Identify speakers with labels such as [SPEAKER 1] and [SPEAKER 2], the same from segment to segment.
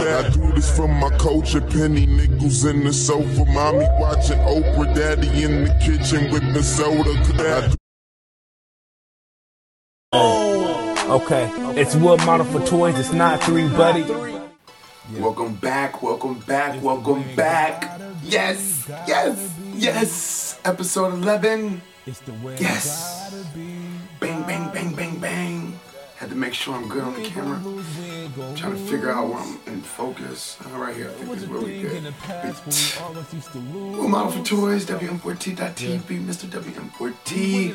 [SPEAKER 1] I do this from my culture, penny nickels in the sofa, mommy watching Oprah, daddy in the kitchen with the soda. I
[SPEAKER 2] Okay, it's wood model for toys. It's not three, buddy.
[SPEAKER 3] Welcome back, welcome back, welcome back. Yes, yes, yes. Episode 11. Yes. Bang, bang, bang, bang, bang. Had to make sure I'm good on the camera. Trying to figure out where I'm in focus. Uh, right here, I think is where we good. Well, model for toys, WM4T.TV, Mr. WM4T.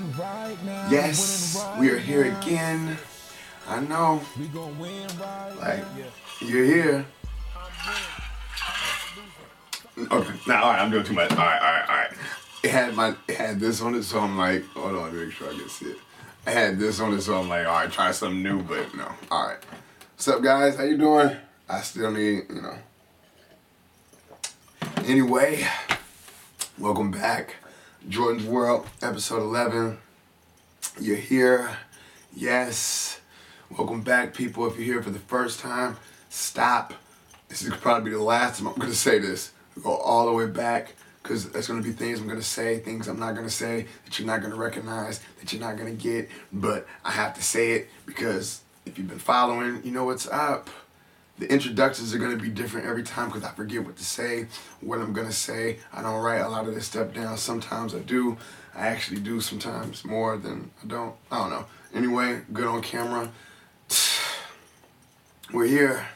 [SPEAKER 3] Yes, we are here again. I know. Like, you're here. Okay, now all right, I'm doing too much. All right, all right, all right. It had my, it had this on it, so I'm like, hold on, make sure I can see it. I had this on it, so I'm like, all right, try something new, but no. All right. What's up, guys? How you doing? I still need, you know. Anyway, welcome back. Jordan's World, episode 11. You're here. Yes. Welcome back, people. If you're here for the first time, stop. This is probably the last time I'm going to say this. Go all the way back because there's going to be things I'm going to say, things I'm not going to say that you're not going to recognize, that you're not going to get. But I have to say it because if you've been following, you know what's up. The introductions are going to be different every time because I forget what to say, what I'm going to say. I don't write a lot of this stuff down. Sometimes I do. I actually do sometimes more than I don't. I don't know. Anyway, good on camera. We're here.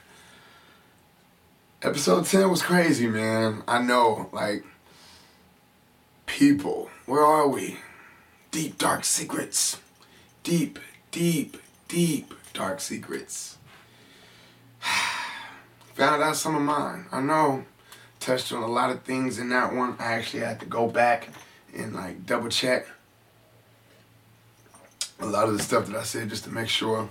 [SPEAKER 3] Episode 10 was crazy, man. I know, like, people, where are we? Deep, dark secrets. Deep, deep, deep, dark secrets. Found out some of mine. I know. Touched on a lot of things in that one. I actually had to go back and, like, double check a lot of the stuff that I said just to make sure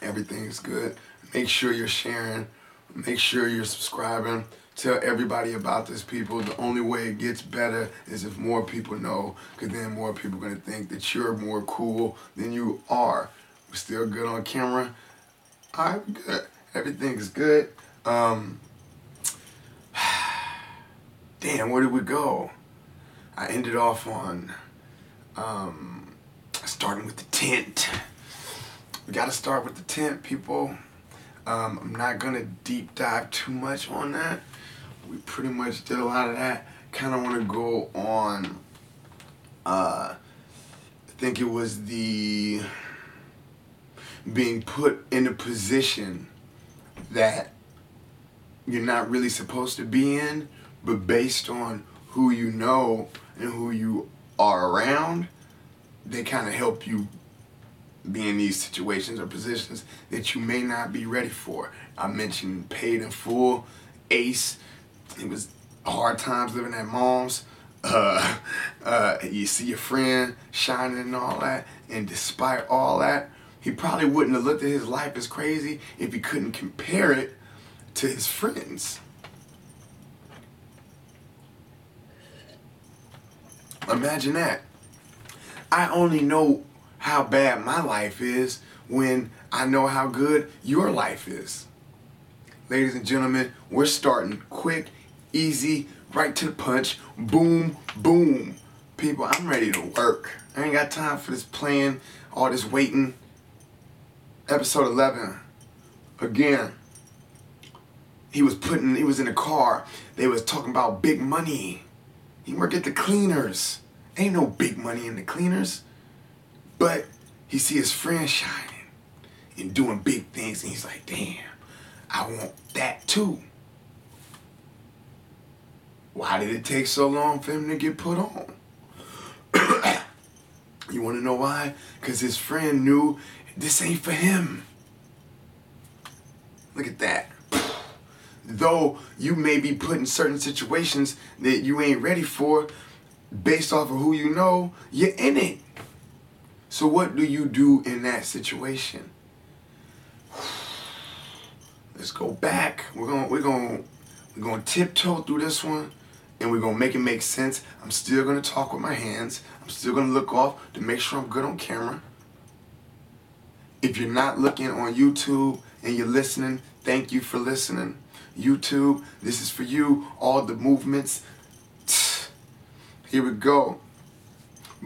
[SPEAKER 3] everything is good. Make sure you're sharing. Make sure you're subscribing. Tell everybody about this, people. The only way it gets better is if more people know, because then more people are going to think that you're more cool than you are. We're still good on camera. i'm good. Everything's good. Um, damn, where did we go? I ended off on um, starting with the tent. We got to start with the tent, people. Um, I'm not gonna deep dive too much on that. We pretty much did a lot of that. Kind of want to go on. Uh, I think it was the being put in a position that you're not really supposed to be in, but based on who you know and who you are around, they kind of help you be in these situations or positions that you may not be ready for. I mentioned paid in full, Ace. It was hard times living at mom's. Uh, uh, you see your friend shining and all that, and despite all that, he probably wouldn't have looked at his life as crazy if he couldn't compare it to his friends. Imagine that. I only know how bad my life is when I know how good your life is. Ladies and gentlemen, we're starting quick, easy, right to the punch, boom, boom. People, I'm ready to work. I ain't got time for this playing, all this waiting. Episode 11. Again, he was putting, he was in a car. They was talking about big money. He worked at the cleaners. Ain't no big money in the cleaners. But he see his friend shining and doing big things, and he's like, damn, I want that too. Why did it take so long for him to get put on? you want to know why? Because his friend knew this ain't for him. Look at that. Though you may be put in certain situations that you ain't ready for, based off of who you know, you're in it. So what do you do in that situation? Let's go back. We're gonna we're gonna we're gonna tiptoe through this one and we're gonna make it make sense. I'm still gonna talk with my hands. I'm still gonna look off to make sure I'm good on camera. If you're not looking on YouTube and you're listening, Thank you for listening. YouTube, this is for you. All the movements. Here we go.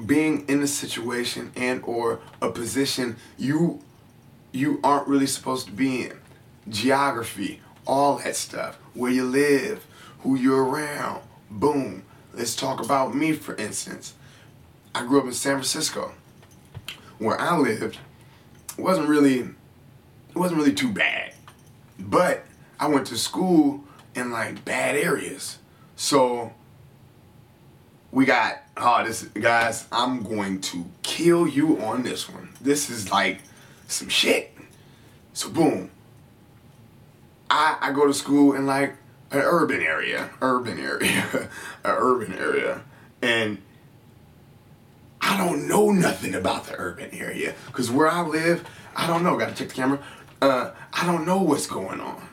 [SPEAKER 3] Being in a situation and or a position you you aren't really supposed to be in. Geography, all that stuff. Where you live, who you're around. Boom. Let's talk about me for instance. I grew up in San Francisco. Where I lived, wasn't really it wasn't really too bad. But I went to school in like bad areas. So we got oh this guys, I'm going to kill you on this one. This is like some shit. So boom. I I go to school and like an urban area, urban area, an urban area, and I don't know nothing about the urban area because where I live, I don't know. Got to check the camera. Uh, I don't know what's going on.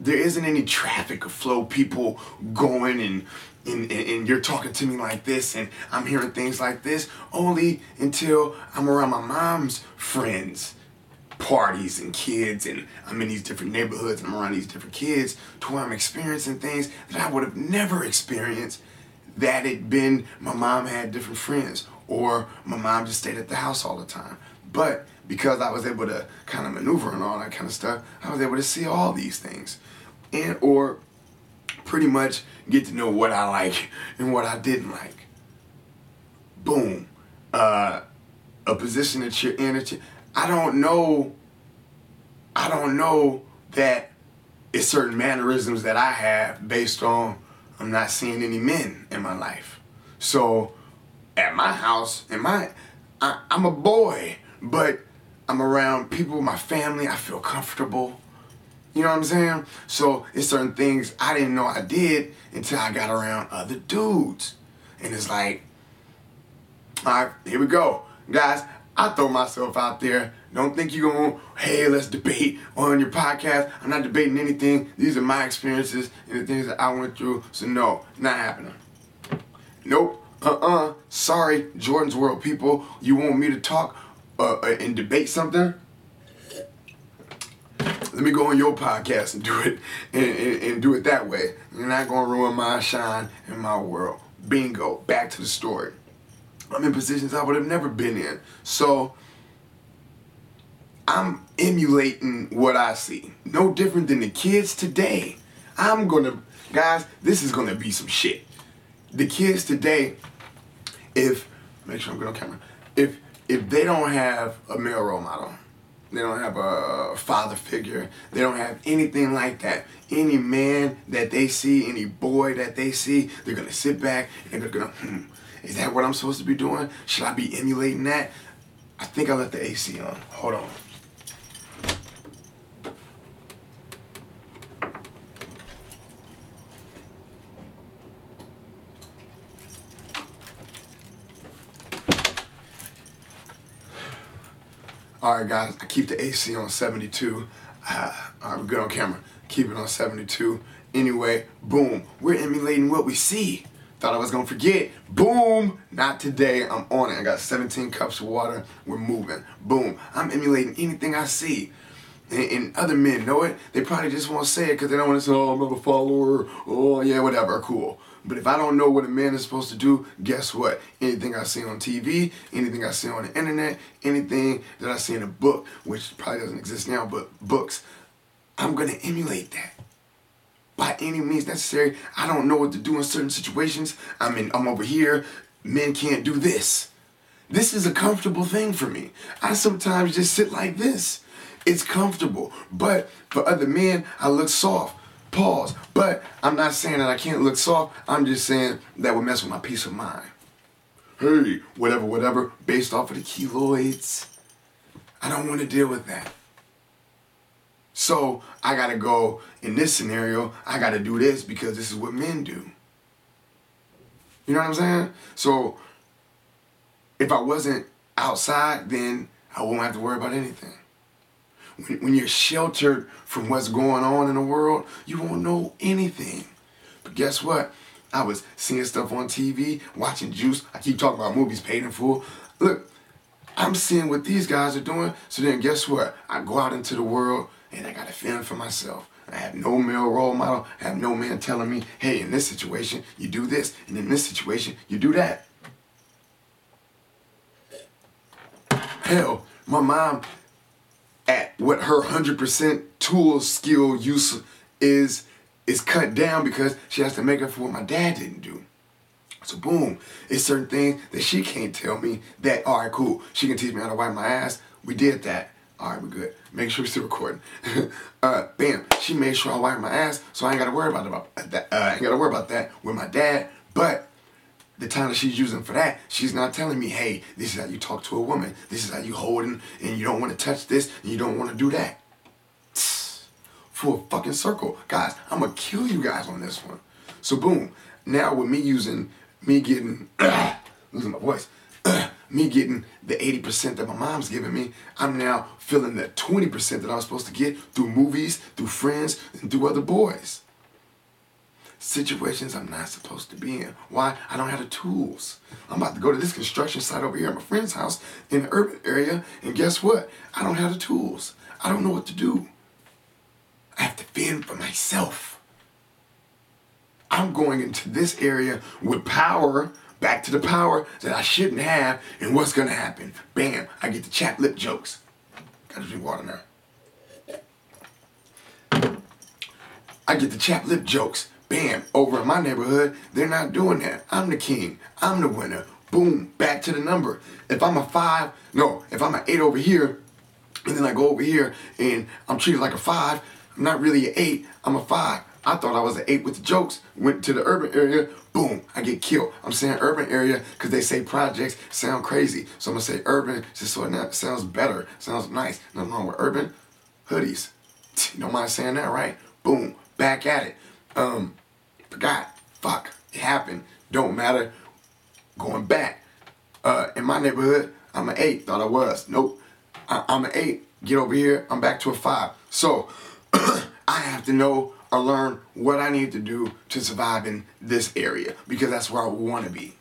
[SPEAKER 3] There isn't any traffic flow, people going and, and, and you're talking to me like this and I'm hearing things like this only until I'm around my mom's friends parties and kids and I'm in these different neighborhoods I'm around these different kids to where I'm experiencing things that I would have never experienced that it been my mom had different friends or my mom just stayed at the house all the time. But because I was able to kind of maneuver and all that kind of stuff, I was able to see all these things. And or pretty much get to know what I like and what I didn't like. Boom. Uh, a position that you're in. I don't know. I don't know that it's certain mannerisms that I have based on I'm not seeing any men in my life. So at my house, in my, I, I'm a boy, but I'm around people, my family, I feel comfortable. You know what I'm saying? So it's certain things I didn't know I did until I got around other dudes. And it's like, all right, here we go. Guys, I throw myself out there. Don't think you're going, hey, let's debate on your podcast. I'm not debating anything. These are my experiences and the things that I went through. So no, not happening. Nope. Uh-uh. Sorry, Jordan's World people. You want me to talk uh, uh, and debate something, let me go on your podcast and do it and, and, and do it that way. You're not gonna ruin my shine in my world. Bingo. Back to the story. I'm in positions I would have never been in. So I'm emulating what I see. No different than the kids today. I'm gonna, guys, this is gonna be some shit. The kids today, if, make sure I'm good on camera, if if they don't have a male role model, they don't have a father figure, they don't have anything like that. Any man that they see, any boy that they see, they're gonna sit back and they're gonna, hmm, is that what I'm supposed to be doing? Should I be emulating that? I think I left the AC on. Hold on. All right, guys, I keep the AC on 72. Uh, all right, we're good on camera. Keep it on 72. Anyway, boom, we're emulating what we see. Thought I was gonna forget. Boom, not today. I'm on it. I got 17 cups of water. We're moving. Boom, I'm emulating anything I see. And, and other men know it. They probably just won't say it because they don't want to say, oh, I'm not a follower. Oh, yeah, whatever, cool. But if I don't know what a man is supposed to do, guess what? Anything I see on TV, anything I see on the internet, anything that I see in a book, which probably doesn't exist now, but books, I'm gonna emulate that. By any means necessary. I don't know what to do in certain situations. I mean, I'm over here. Men can't do this. This is a comfortable thing for me. I sometimes just sit like this. It's comfortable. But for other men, I look soft. Pause. But I'm not saying that I can't look soft. I'm just saying that would mess with my peace of mind. Hey, whatever, whatever, based off of the keloids. I don't want to deal with that. So I gotta go in this scenario, I gotta do this because this is what men do. You know what I'm saying? So if I wasn't outside, then I won't have to worry about anything when, when you're sheltered from what's going on in the world, you won't know anything. But guess what? I was seeing stuff on TV, watching Juice. I keep talking about movies paid in full. Look, I'm seeing what these guys are doing. So then guess what? I go out into the world and I gotta fend for myself. I have no male role model. I have no man telling me, hey, in this situation, you do this, and in this situation, you do that. Hell, my mom, at what her 100% tool skill use is, is cut down because she has to make up for what my dad didn't do. So boom, it's certain things that she can't tell me that, all right, cool. She can teach me how to wipe my ass. We did that. All right, we're good. Make sure we're still recording. uh, bam, she made sure I wipe my ass, so I ain't gotta worry about, about that. Uh, I ain't gotta worry about that with my dad. But the time that she's using for that, she's not telling me, hey, this is how you talk to a woman. This is how you holding, and you don't want to touch this, and you don't want to do that. Full fucking circle. Guys, I'm gonna kill you guys on this one. So boom, now with me using, me getting, losing my voice, me getting the 80% that my mom's giving me, I'm now feeling the 20% that I'm supposed to get through movies, through friends, and through other boys. Situations I'm not supposed to be in. Why? I don't have the tools. I'm about to go to this construction site over here at my friend's house in the urban area, and guess what? I don't have the tools. I don't know what to do. I have to fend for myself. I'm going into this area with power back to the power that I shouldn't have, and what's gonna happen? Bam, I get the chap lip jokes. Gotta drink water now. I get the chap lip jokes. Bam, over in my neighborhood, they're not doing that. I'm the king. I'm the winner. Boom, back to the number. If I'm a five, no, if I'm an eight over here, and then I go over here and I'm treated like a five, I'm not really an eight, I'm a five. I thought I was an eight with the jokes. Went to the urban area, boom, I get killed. I'm saying urban area because they say projects sound crazy. So I'm gonna say urban just so it sounds better, sounds nice. Nothing wrong with urban hoodies. Don't mind saying that, right? Boom, back at it. Um, forgot, fuck, it happened. Don't matter. Going back. Uh, in my neighborhood, I'm an eight. Thought I was. Nope. I- I'm an eight. Get over here. I'm back to a five. So I have to know or learn what I need to do to survive in this area because that's where I want to be.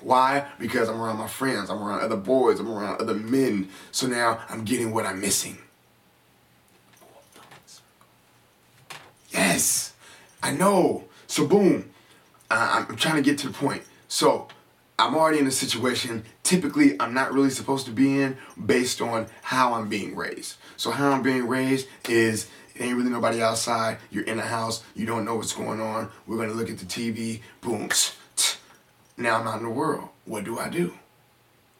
[SPEAKER 3] Why? Because I'm around my friends, I'm around other boys, I'm around other men. So now I'm getting what I'm missing. Yes, I know. So boom, I- I'm trying to get to the point. So I'm already in a situation typically I'm not really supposed to be in based on how I'm being raised. So how I'm being raised is ain't really nobody outside. You're in the house. You don't know what's going on. We're gonna look at the TV. Boom. Now I'm out in the world. What do I do?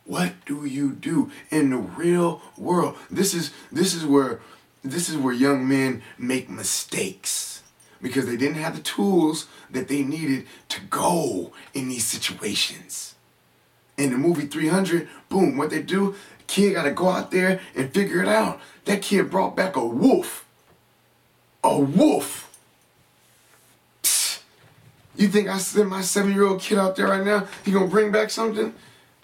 [SPEAKER 3] What do you do in the real world? This is this is where this is where young men make mistakes because they didn't have the tools that they needed to go in these situations. In the movie 300, boom, what they do, kid got to go out there and figure it out. That kid brought back a wolf a wolf. Psst. You think I send my seven-year-old kid out there right now? He gonna bring back something?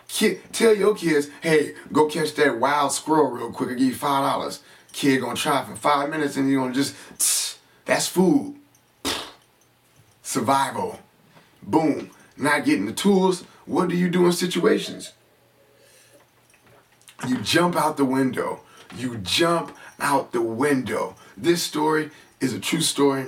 [SPEAKER 3] Kid, tell your kids, hey, go catch that wild squirrel real quick. I give you five dollars. Kid gonna try for five minutes and you gonna just, psst, that's food. Survival. Boom. Not getting the tools. What do you do in situations? You jump out the window. You jump out the window. This story is a true story.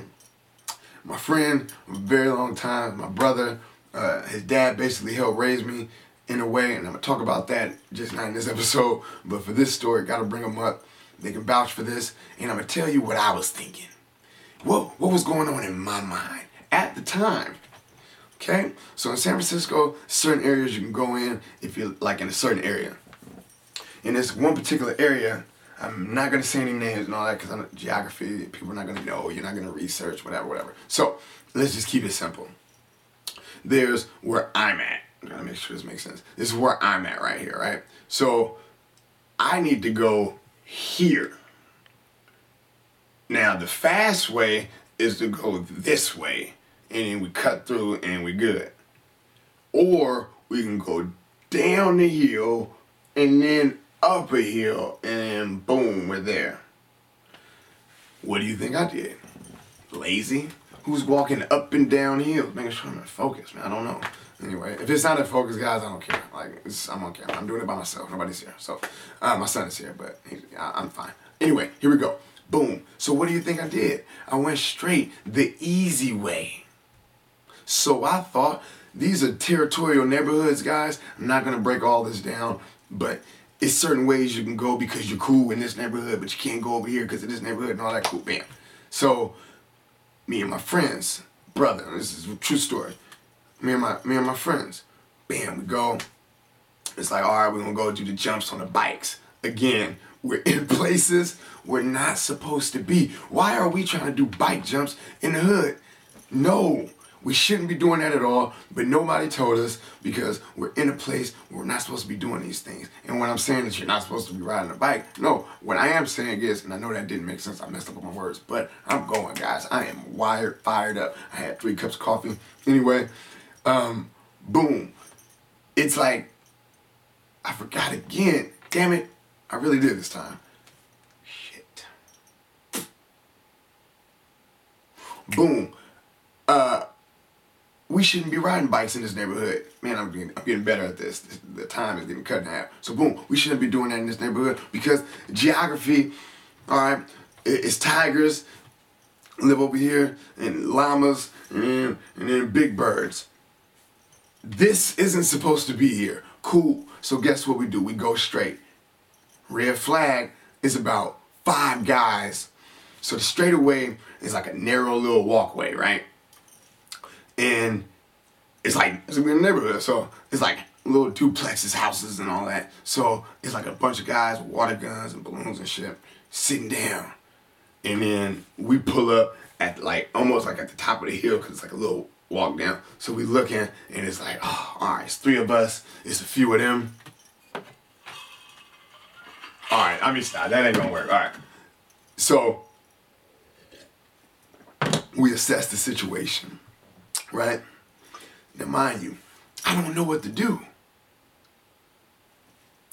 [SPEAKER 3] My friend, a very long time, my brother, uh, his dad basically helped raise me in a way, and I'm gonna talk about that just not in this episode, but for this story, gotta bring them up. They can vouch for this, and I'm gonna tell you what I was thinking. What what was going on in my mind at the time? Okay, so in San Francisco, certain areas you can go in if you're like in a certain area. In this one particular area, I'm not gonna say any names and all that because I'm geography. People are not gonna know. You're not gonna research, whatever, whatever. So let's just keep it simple. There's where I'm at. I'm gotta make sure this makes sense. This is where I'm at right here, right? So I need to go here. Now the fast way is to go this way, and then we cut through and we're good. Or we can go down the hill and then up a hill, and boom, we're there. What do you think I did? Lazy? Who's walking up and down hills? Making sure I'm in focus, man. I don't know. Anyway, if it's not in focus, guys, I don't care. Like, I'm okay. I'm doing it by myself. Nobody's here. So, uh, my son is here, but he, I, I'm fine. Anyway, here we go. Boom. So what do you think I did? I went straight the easy way. So I thought these are territorial neighborhoods, guys. I'm not gonna break all this down, but it's certain ways you can go because you're cool in this neighborhood, but you can't go over here because of this neighborhood and all that cool. Bam. So me and my friends, brother, this is a true story. Me and my me and my friends, bam, we go. It's like, all right, we're gonna go do the jumps on the bikes. Again, we're in places we're not supposed to be. Why are we trying to do bike jumps in the hood? No, we shouldn't be doing that at all, but nobody told us because we're in a place where we're not supposed to be doing these things. And when I'm saying that you're not supposed to be riding a bike, no, what I am saying is, and I know that didn't make sense, I messed up on my words, but I'm going, guys. I am wired, fired up. I had three cups of coffee. Anyway, um, boom. It's like, I forgot again. Damn it. I really did this time. Shit. Boom. Uh, we shouldn't be riding bikes in this neighborhood. Man, I'm getting, I'm getting better at this. The time is getting cut in half. So boom, we shouldn't be doing that in this neighborhood because geography, all right, it's tigers live over here and llamas and, and then big birds. This isn't supposed to be here. Cool. So guess what we do? We go straight. Red flag is about five guys. So the straightaway is like a narrow little walkway, right? And it's like it's in the neighborhood, so it's like little duplexes, houses, and all that. So it's like a bunch of guys with water guns and balloons and shit sitting down, and then we pull up at like almost like at the top of the hill because it's like a little walk down. So we looking, and it's like, oh, all right, it's three of us. It's a few of them. All right, I mean, stop. That ain't gonna work. All right. So we assess the situation right? Now, mind you, I don't know what to do.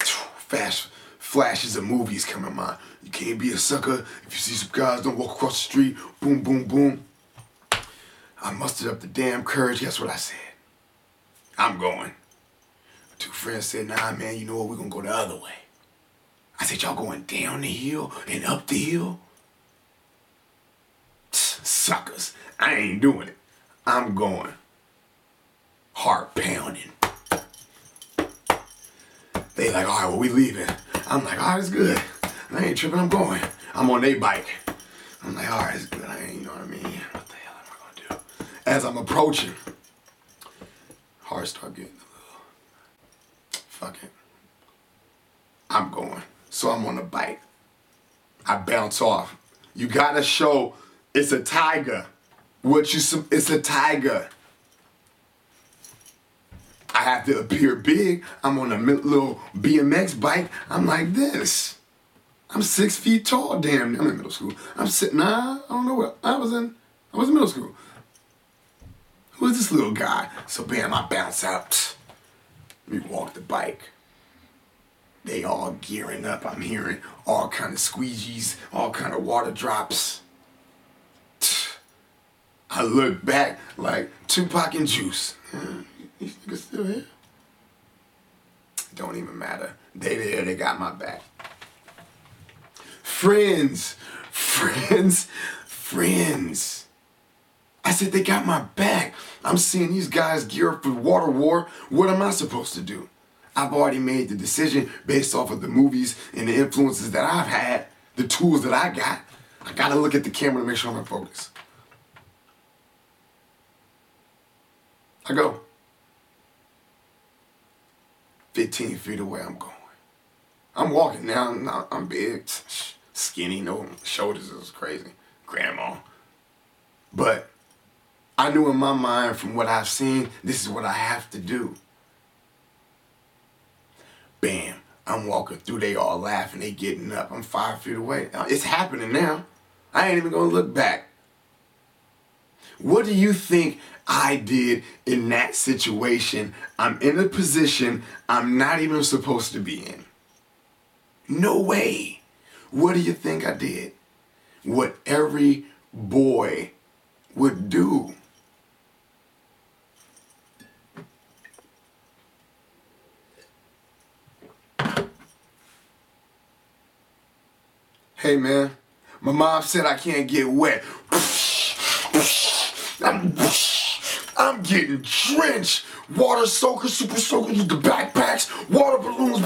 [SPEAKER 3] Fast flashes of movies come in mind. You can't be a sucker if you see some guys don't walk across the street. Boom, boom, boom. I mustered up the damn courage. Guess what I said? I'm going. two friends said, nah, man, you know what? We're to go the other way. I said, y'all going down the hill and up the hill? Suckers. I ain't doing it. I'm going. Heart pounding. They like, all right, well, we leaving. I'm like, all right, it's good. I ain't tripping, I'm going. I'm on a bike. I'm like, all right, it's good. I ain't, you know what I mean? What the hell am I gonna do? As I'm approaching, heart start getting a little, fuck it. I'm going. So I'm on the bike. I bounce off. You gotta show it's a tiger. What you it's a tiger. I have to appear big. I'm on a little BMX bike. I'm like this. I'm six feet tall. Damn, I'm in middle school. I'm sitting. Nah, I don't know what I was in. I was in middle school. Who is this little guy? So bam, I bounce out. We walk the bike. They all gearing up. I'm hearing all kind of squeegees, all kind of water drops. I look back like Tupac and Juice. these niggas still here? Don't even matter. They there, they got my back. Friends, friends, friends. I said they got my back. I'm seeing these guys gear up for water war. What am I supposed to do? I've already made the decision based off of the movies and the influences that I've had, the tools that I got. I gotta look at the camera to make sure I'm in focus. I go. 15 feet away, I'm going. I'm walking now. I'm big, skinny, no shoulders. Was crazy. Grandma. But I knew in my mind from what I've seen, this is what I have to do. Bam. I'm walking through, they all laughing, they getting up. I'm five feet away. It's happening now. I ain't even gonna look back. What do you think I did in that situation? I'm in a position I'm not even supposed to be in. No way. What do you think I did? What every boy would do. Hey man, My mom said I can't get wet. I'm, I'm getting drenched. Water soakers, super soakers with the backpacks, water balloons.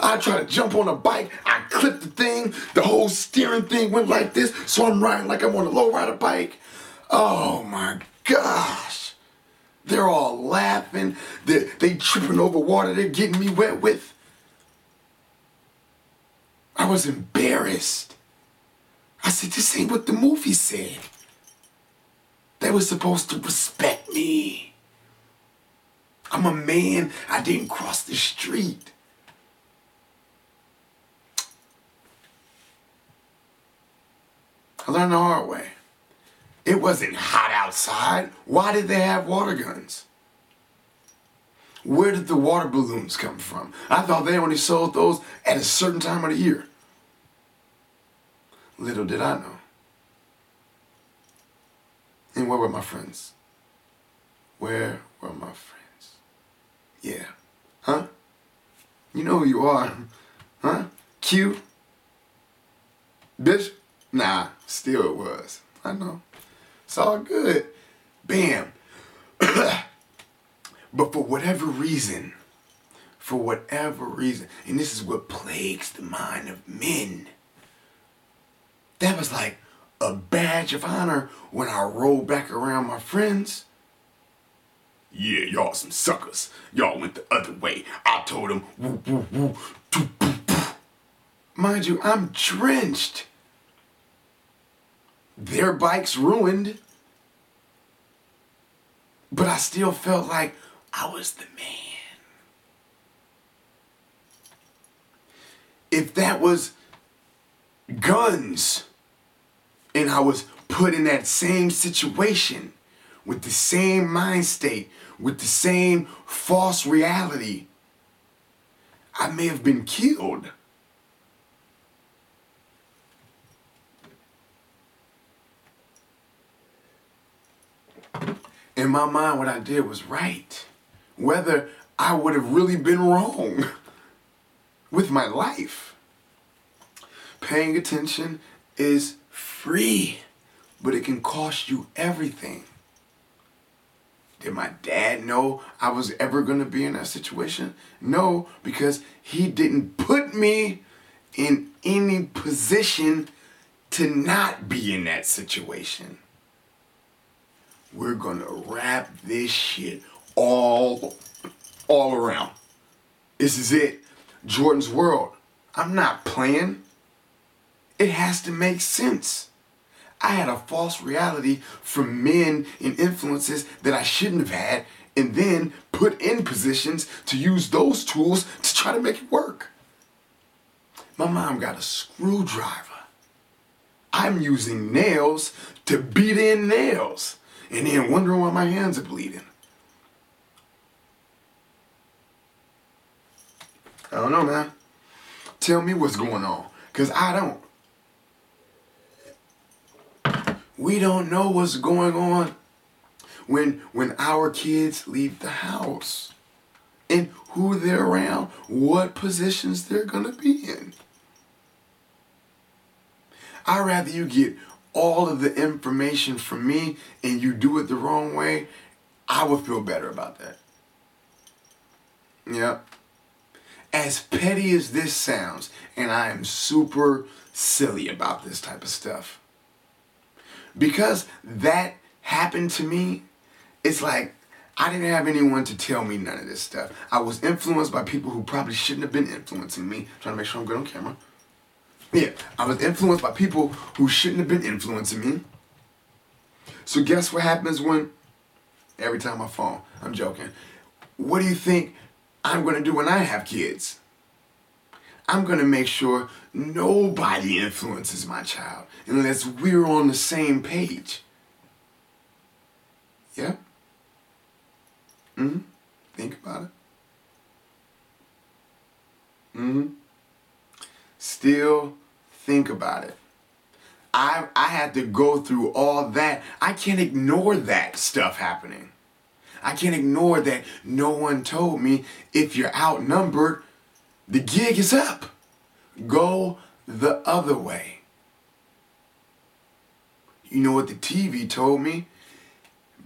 [SPEAKER 3] I try to jump on a bike. I clip the thing. The whole steering thing went like this. So I'm riding like I'm on a low rider bike. Oh my gosh. They're all laughing. They they tripping over water they're getting me wet with. I was embarrassed. I said, this ain't what the movie said. They were supposed to respect me. I'm a man. I didn't cross the street. I learned the hard way. It wasn't hot outside. Why did they have water guns? Where did the water balloons come from? I thought they only sold those at a certain time of the year. Little did I know. And where were my friends? Where were my friends? Yeah. Huh? You know who you are. Huh? Q? Bitch? Nah, still it was. I know. It's all good. Bam. but for whatever reason, for whatever reason, and this is what plagues the mind of men, that was like a badge of honor when I rolled back around my friends. Yeah, y'all some suckers. Y'all went the other way. I told them, woo, woo, woo, doo, boo, boo. Mind you, I'm drenched. Their bikes ruined. But I still felt like I was the man. If that was guns and I was put in that same situation with the same mind state, with the same false reality, I may have been killed. In my mind, what I did was right. Whether I would have really been wrong with my life. Paying attention is free, but it can cost you everything. Did my dad know I was ever going to be in that situation? No, because he didn't put me in any position to not be in that situation. We're going to wrap this shit all all around. This is it. Jordan's world. I'm not playing. It has to make sense. I had a false reality from men and influences that I shouldn't have had, and then put in positions to use those tools to try to make it work. My mom got a screwdriver. I'm using nails to beat in nails, and then wondering why my hands are bleeding. I don't know, man. Tell me what's going on, because I don't. We don't know what's going on when when our kids leave the house and who they're around, what positions they're gonna be in. I'd rather you get all of the information from me and you do it the wrong way, I would feel better about that. Yeah. As petty as this sounds, and I am super silly about this type of stuff because that happened to me, it's like I didn't have anyone to tell me none of this stuff. I was influenced by people who probably shouldn't have been influencing me. I'm trying to make sure I'm good on camera. Yeah, I was influenced by people who shouldn't have been influencing me. So guess what happens when every time I fall? I'm joking. What do you think I'm gonna do when I have kids? I'm gonna make sure nobody influences my child unless we're on the same page. Yeah? Mm-hmm. Think about it. Mm-hmm. Still think about it. I I had to go through all that. I can't ignore that stuff happening. I can't ignore that no one told me if you're outnumbered, the gig is up. Go the other way. you know what the TV told me?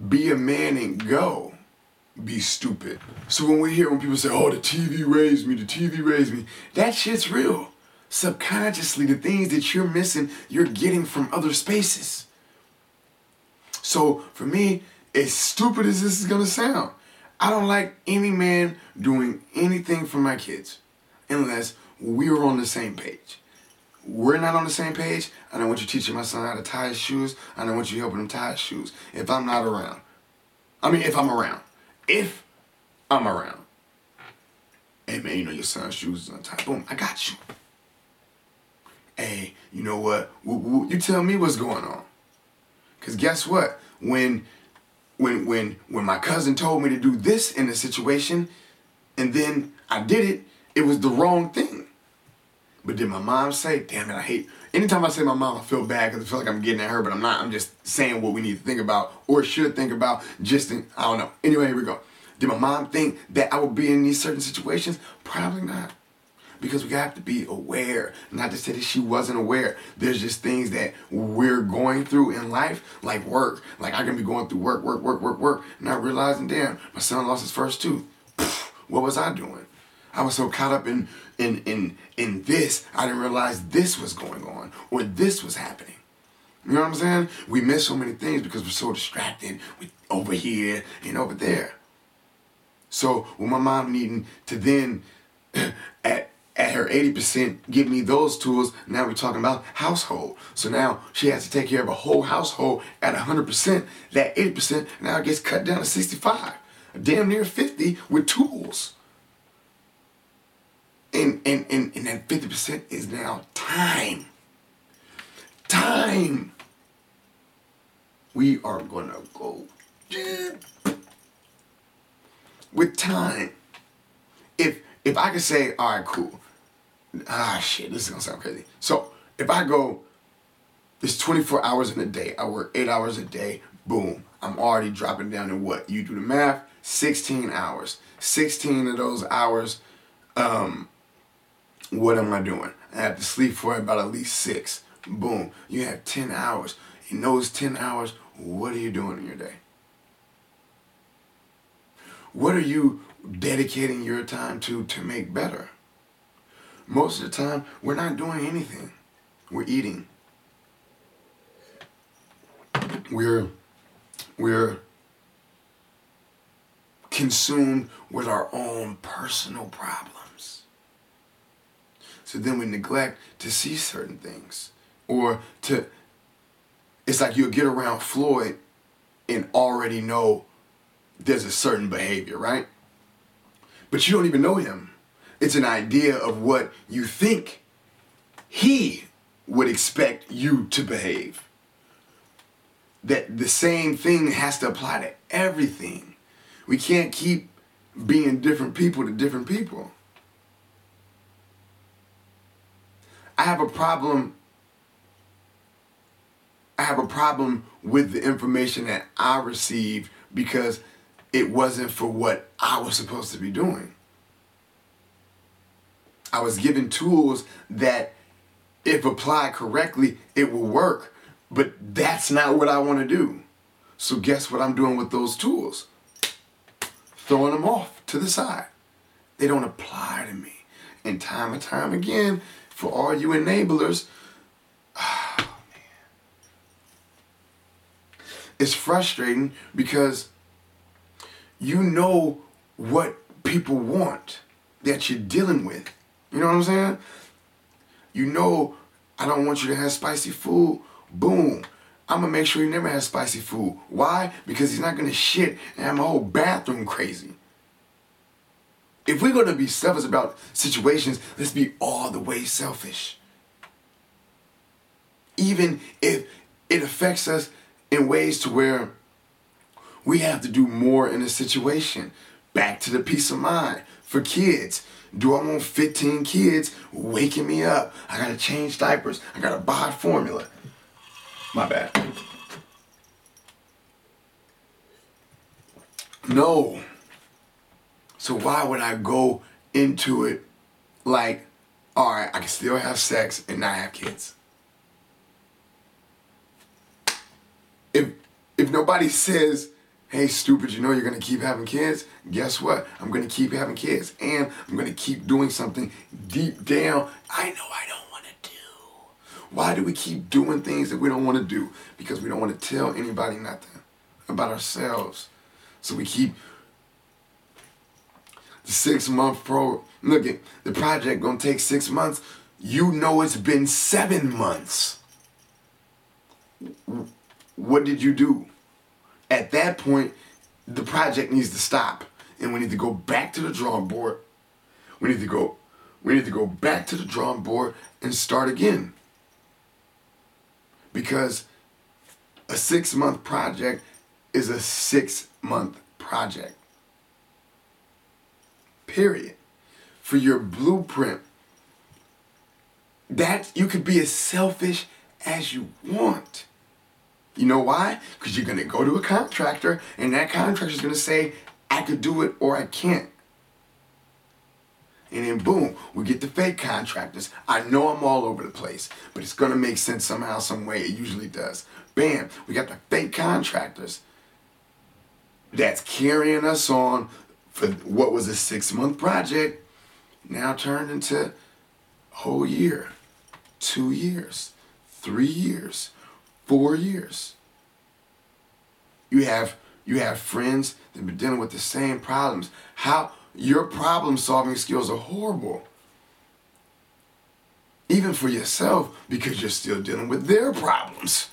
[SPEAKER 3] Be a man and go. Be stupid. So when we hear when people say, oh, the TV raised me, the TV raised me, that shit's real. Subconsciously, the things that you're missing, you're getting from other spaces. So for me, as stupid as this is gonna sound, I don't like any man doing anything for my kids unless we're on the same page. We're not on the same page. I don't want you teaching my son how to tie his shoes. I don't want you helping him tie his shoes. If I'm not around, I mean, if I'm around, if I'm around, hey man, you know your son's shoes is untied. Boom, I got you. Hey, you know what? You tell me what's going on. Cause guess what? When when when when my cousin told me to do this in a situation and then I did it, it was the wrong thing. But did my mom say, damn it, I hate anytime I say my mom, I feel bad because I feel like I'm getting at her, but I'm not. I'm just saying what we need to think about or should think about just in, I don't know. Anyway, here we go. Did my mom think that I would be in these certain situations? Probably not because we have to be aware. Not to say that she wasn't aware. There's just things that we're going through in life, like work. Like I can be going through work, work, work, work, work, not realizing, damn, my son lost his first tooth. what was I doing? I was so caught up in in in in this, I didn't realize this was going on or this was happening. You know what I'm saying? We miss so many things because we're so distracted. We over here and over there. So with my mom needing to then at at her 80% give me those tools. Now we're talking about household. So now she has to take care of a whole household at 100%. That 80% now gets cut down to 65. Damn near 50 with tools. And, and, and, and that 50% is now time. Time. We are going to go with time. If if I could say, all right, cool, ah shit, this is gonna sound crazy. So if I go, it's 24 hours in a day. I work eight hours a day. Boom, I'm already dropping down to what? You do the math. 16 hours. 16 of those hours. Um, what am I doing? I have to sleep for about at least six. Boom, you have 10 hours. In those 10 hours, what are you doing in your day? What are you dedicating your time to to make better? most of the time we're not doing anything. We're eating. We're we're consumed with our own personal problems. So then we neglect to see certain things or to it's like you'll get around Floyd and already know there's a certain behavior, right? But you don't even know him. It's an idea of what you think he would expect you to behave. That the same thing has to apply to everything. We can't keep being different people to different people. I have a problem I have a problem with the information that I received because it wasn't for what I was supposed to be doing. I was given tools that, if applied correctly, it will work. But that's not what I want to do. So, guess what I'm doing with those tools? Throwing them off to the side. They don't apply to me. And time and time again, for all you enablers, oh. It's frustrating because you know what people want that you're dealing with. You know what I'm saying? You know, I don't want you to have spicy food. Boom. I'm gonna make sure he never has spicy food. Why? Because he's not gonna shit and have my whole bathroom crazy. If we're gonna be selfish about situations, let's be all the way selfish. Even if it affects us in ways to where we have to do more in a situation. Back to the peace of mind for kids. Do I want 15 kids waking me up? I gotta change diapers. I gotta buy formula. My bad. No. So why would I go into it like, all right, I can still have sex and not have kids? if if nobody says, hey, stupid, you know you're gonna keep having kids, guess what? I'm gonna keep having kids. And I'm gonna keep doing something deep down I know I don't wanna do. Why do we keep doing things that we don't wanna do? Because we don't wanna tell anybody nothing about ourselves. So we keep six month pro. Look at the project gonna take six months. You know it's been seven months. What did you do? At that point, the project needs to stop, and we need to go back to the drawing board. We need to go. We need to go back to the drawing board and start again. Because a six month project is a six month project. Period. For your blueprint, that you could be as selfish as you want. You know why? Because you're gonna go to a contractor and that contractor is gonna say, I could do it or I can't. And then boom, we get the fake contractors. I know I'm all over the place, but it's gonna make sense somehow, some way. It usually does. Bam, we got the fake contractors that's carrying us on for what was a six month project, now turned into a whole year, two years, three years, four years. You have you have friends that have been dealing with the same problems. How your problem solving skills are horrible. Even for yourself, because you're still dealing with their problems.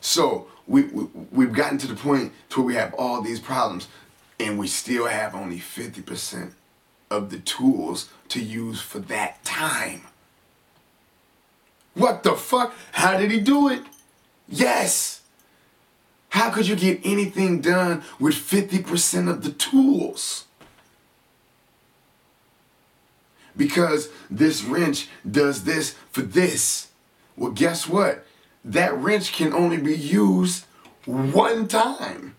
[SPEAKER 3] So we, we we've gotten to the point to where we have all these problems, and we still have only 50% of the tools to use for that time. What the fuck? How did he do it? Yes. How could you get anything done with 50% of the tools? Because this wrench does this for this. Well, guess what? That wrench can only be used one time.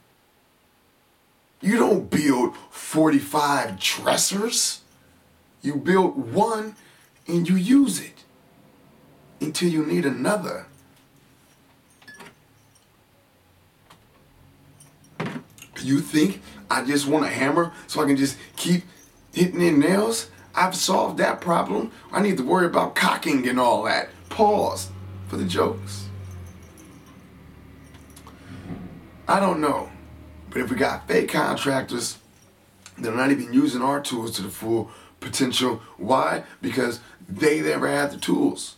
[SPEAKER 3] You don't build 45 dressers. You build one and you use it until you need another. You think I just want a hammer so I can just keep hitting in nails? I've solved that problem. I need to worry about caulking and all that. Pause for the jokes. I don't know. But if we got fake contractors that are not even using our tools to the full potential, why? Because they never had the tools.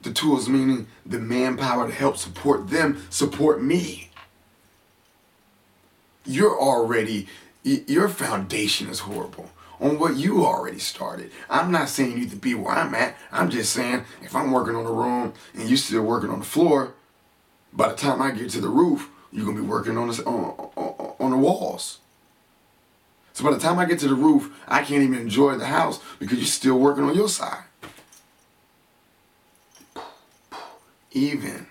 [SPEAKER 3] The tools meaning the manpower to help support them, support me. You're already, your foundation is horrible on what you already started. I'm not saying you to be where I'm at. I'm just saying if I'm working on the room and you're still working on the floor, by the time I get to the roof, you're gonna be working on the, on, on, on the walls. So by the time I get to the roof, I can't even enjoy the house because you're still working on your side. Even.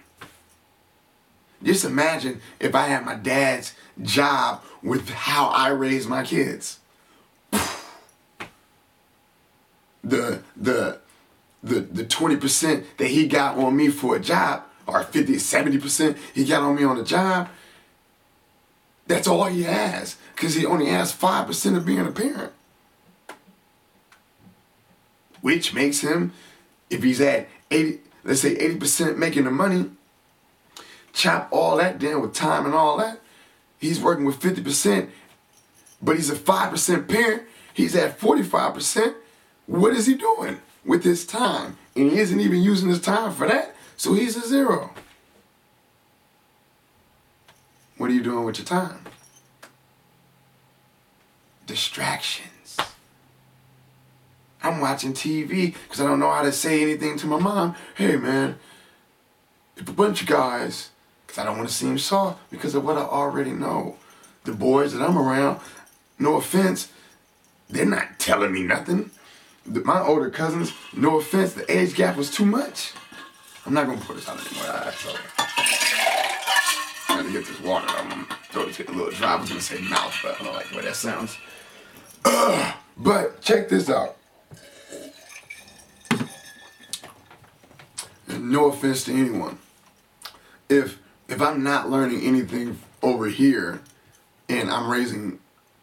[SPEAKER 3] Just imagine if I had my dad's job with how I raise my kids. The the the the 20% that he got on me for a job, or 50, 70% he got on me on the job, that's all he has. Because he only has 5% of being a parent. Which makes him, if he's at 80, let's say 80% making the money, chop all that down with time and all that, he's working with 50%, but he's a 5% parent, he's at 45%. What is he doing with his time? And he isn't even using his time for that, so he's a zero. What are you doing with your time? Distractions. I'm watching TV because I don't know how to say anything to my mom. Hey, man, if a bunch of guys, because I don't want to seem soft because of what I already know. The boys that I'm around, no offense, they're not telling me nothing. My older cousins, no offense, the age gap was too much. I'm not gonna put this out anymore. I gotta get this water. I'm throat is getting a little dry. I was gonna say mouth, but I don't like the way that sounds. Ugh. But check this out. No offense to anyone. if if I'm not learning anything over here and I'm raising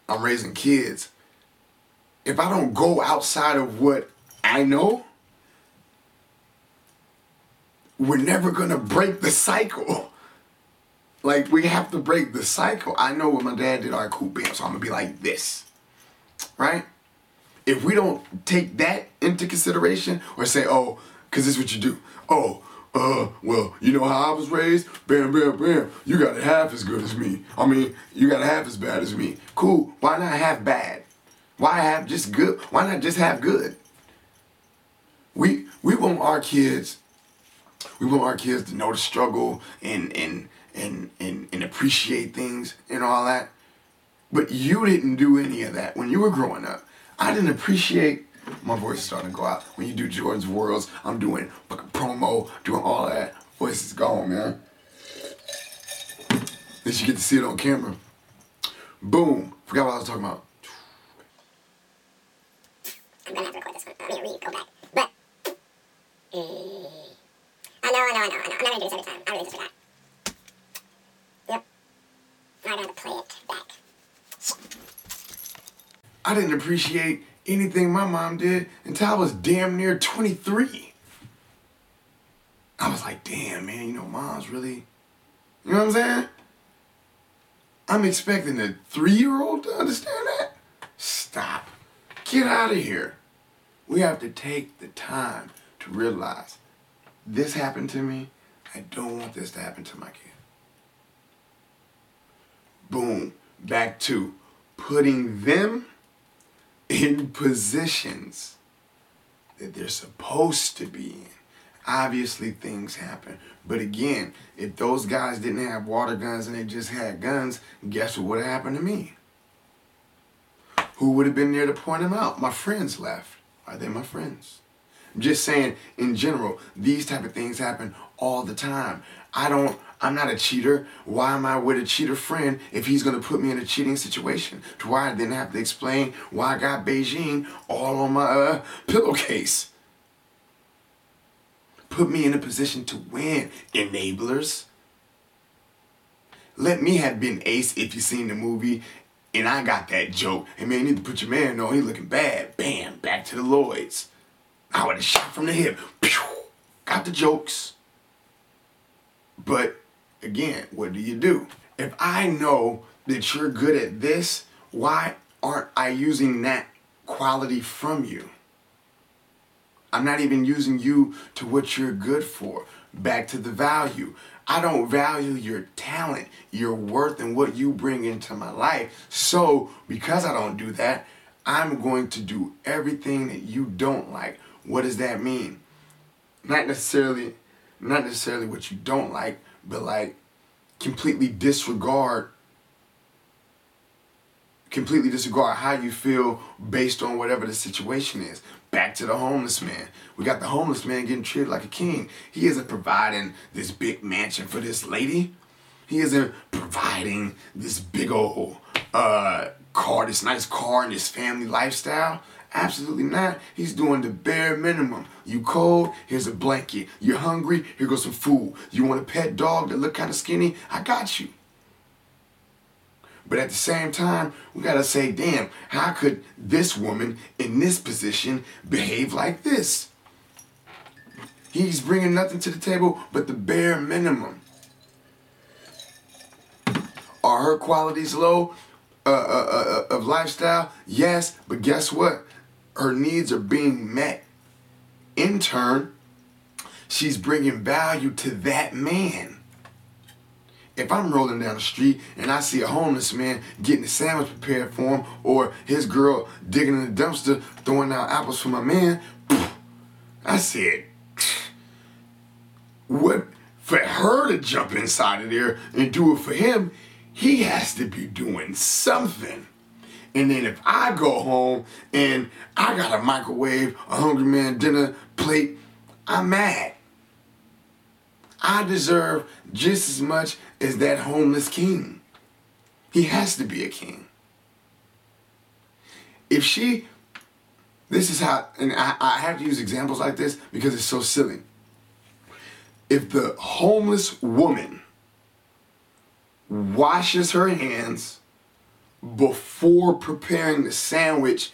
[SPEAKER 3] I'm raising kids, if I don't go outside of what I know, we're never gonna break the cycle. Like we have to break the cycle. I know what my dad did. All right, cool, bam. So I'm gonna be like this, right? If we don't take that into consideration, or say, oh, because this is what you do. Oh, uh, well, you know how I was raised? Bam, bam, bam. You got it half as good as me. I mean, you got it half as bad as me. Cool. Why not have bad? Why have just good? Why not just have good? We we want our kids. We want our kids to know the struggle and and and and, and appreciate things and all that. But you didn't do any of that when you were growing up. I didn't appreciate my voice is starting to go out. When you do Jordan's Worlds, I'm doing promo, doing all that. Voice is gone, man. At least you get to see it on camera. Boom. Forgot what I was talking about.
[SPEAKER 4] I'm gonna have to record this one. I mean, read, go back. But, uh, I know, I know, I know, I know. I'm not gonna do this every time. I really gotta play it back.
[SPEAKER 3] I didn't appreciate anything my mom did until I was damn near 23. I was like, damn, man, you know, mom's really, you know what I'm saying? I'm expecting a three year old to understand that? Stop. Get out of here. We have to take the time to realize this happened to me. I don't want this to happen to my kid. Boom. Back to putting them in positions that they're supposed to be in. Obviously, things happen. But again, if those guys didn't have water guns and they just had guns, guess what would to me? Who would have been there to point them out? My friends left. Are they my friends? Just saying, in general, these type of things happen all the time. I don't, I'm not a cheater. Why am I with a cheater friend if he's gonna put me in a cheating situation? To why I didn't have to explain why I got Beijing all on my uh, pillowcase. Put me in a position to win, enablers. Let me have been ace if you seen the movie and I got that joke. Hey man, you need to put your man on, he looking bad. Bam, back to the Lloyds. I would have shot from the hip. Pew! Got the jokes. But again, what do you do? If I know that you're good at this, why aren't I using that quality from you? I'm not even using you to what you're good for. Back to the value. I don't value your talent, your worth, and what you bring into my life. So, because I don't do that, I'm going to do everything that you don't like. What does that mean? Not necessarily not necessarily what you don't like, but like completely disregard completely disregard how you feel based on whatever the situation is. Back to the homeless man. We got the homeless man getting treated like a king. He isn't providing this big mansion for this lady. He isn't providing this big old uh, car, this nice car and this family lifestyle. Absolutely not. He's doing the bare minimum. You cold? Here's a blanket. You're hungry? Here goes some food. You want a pet dog that look kind of skinny? I got you. But at the same time, we gotta say, damn, how could this woman in this position behave like this? He's bringing nothing to the table but the bare minimum. Are her qualities low uh, uh, uh, of lifestyle? Yes, but guess what? Her needs are being met. In turn, she's bringing value to that man. If I'm rolling down the street and I see a homeless man getting a sandwich prepared for him, or his girl digging in the dumpster throwing out apples for my man, I said, what for her to jump inside of there and do it for him, he has to be doing something. And then if I go home and I got a microwave, a hungry man dinner plate, I'm mad. I deserve just as much as that homeless king. He has to be a king. If she, this is how, and I, I have to use examples like this because it's so silly. If the homeless woman washes her hands before preparing the sandwich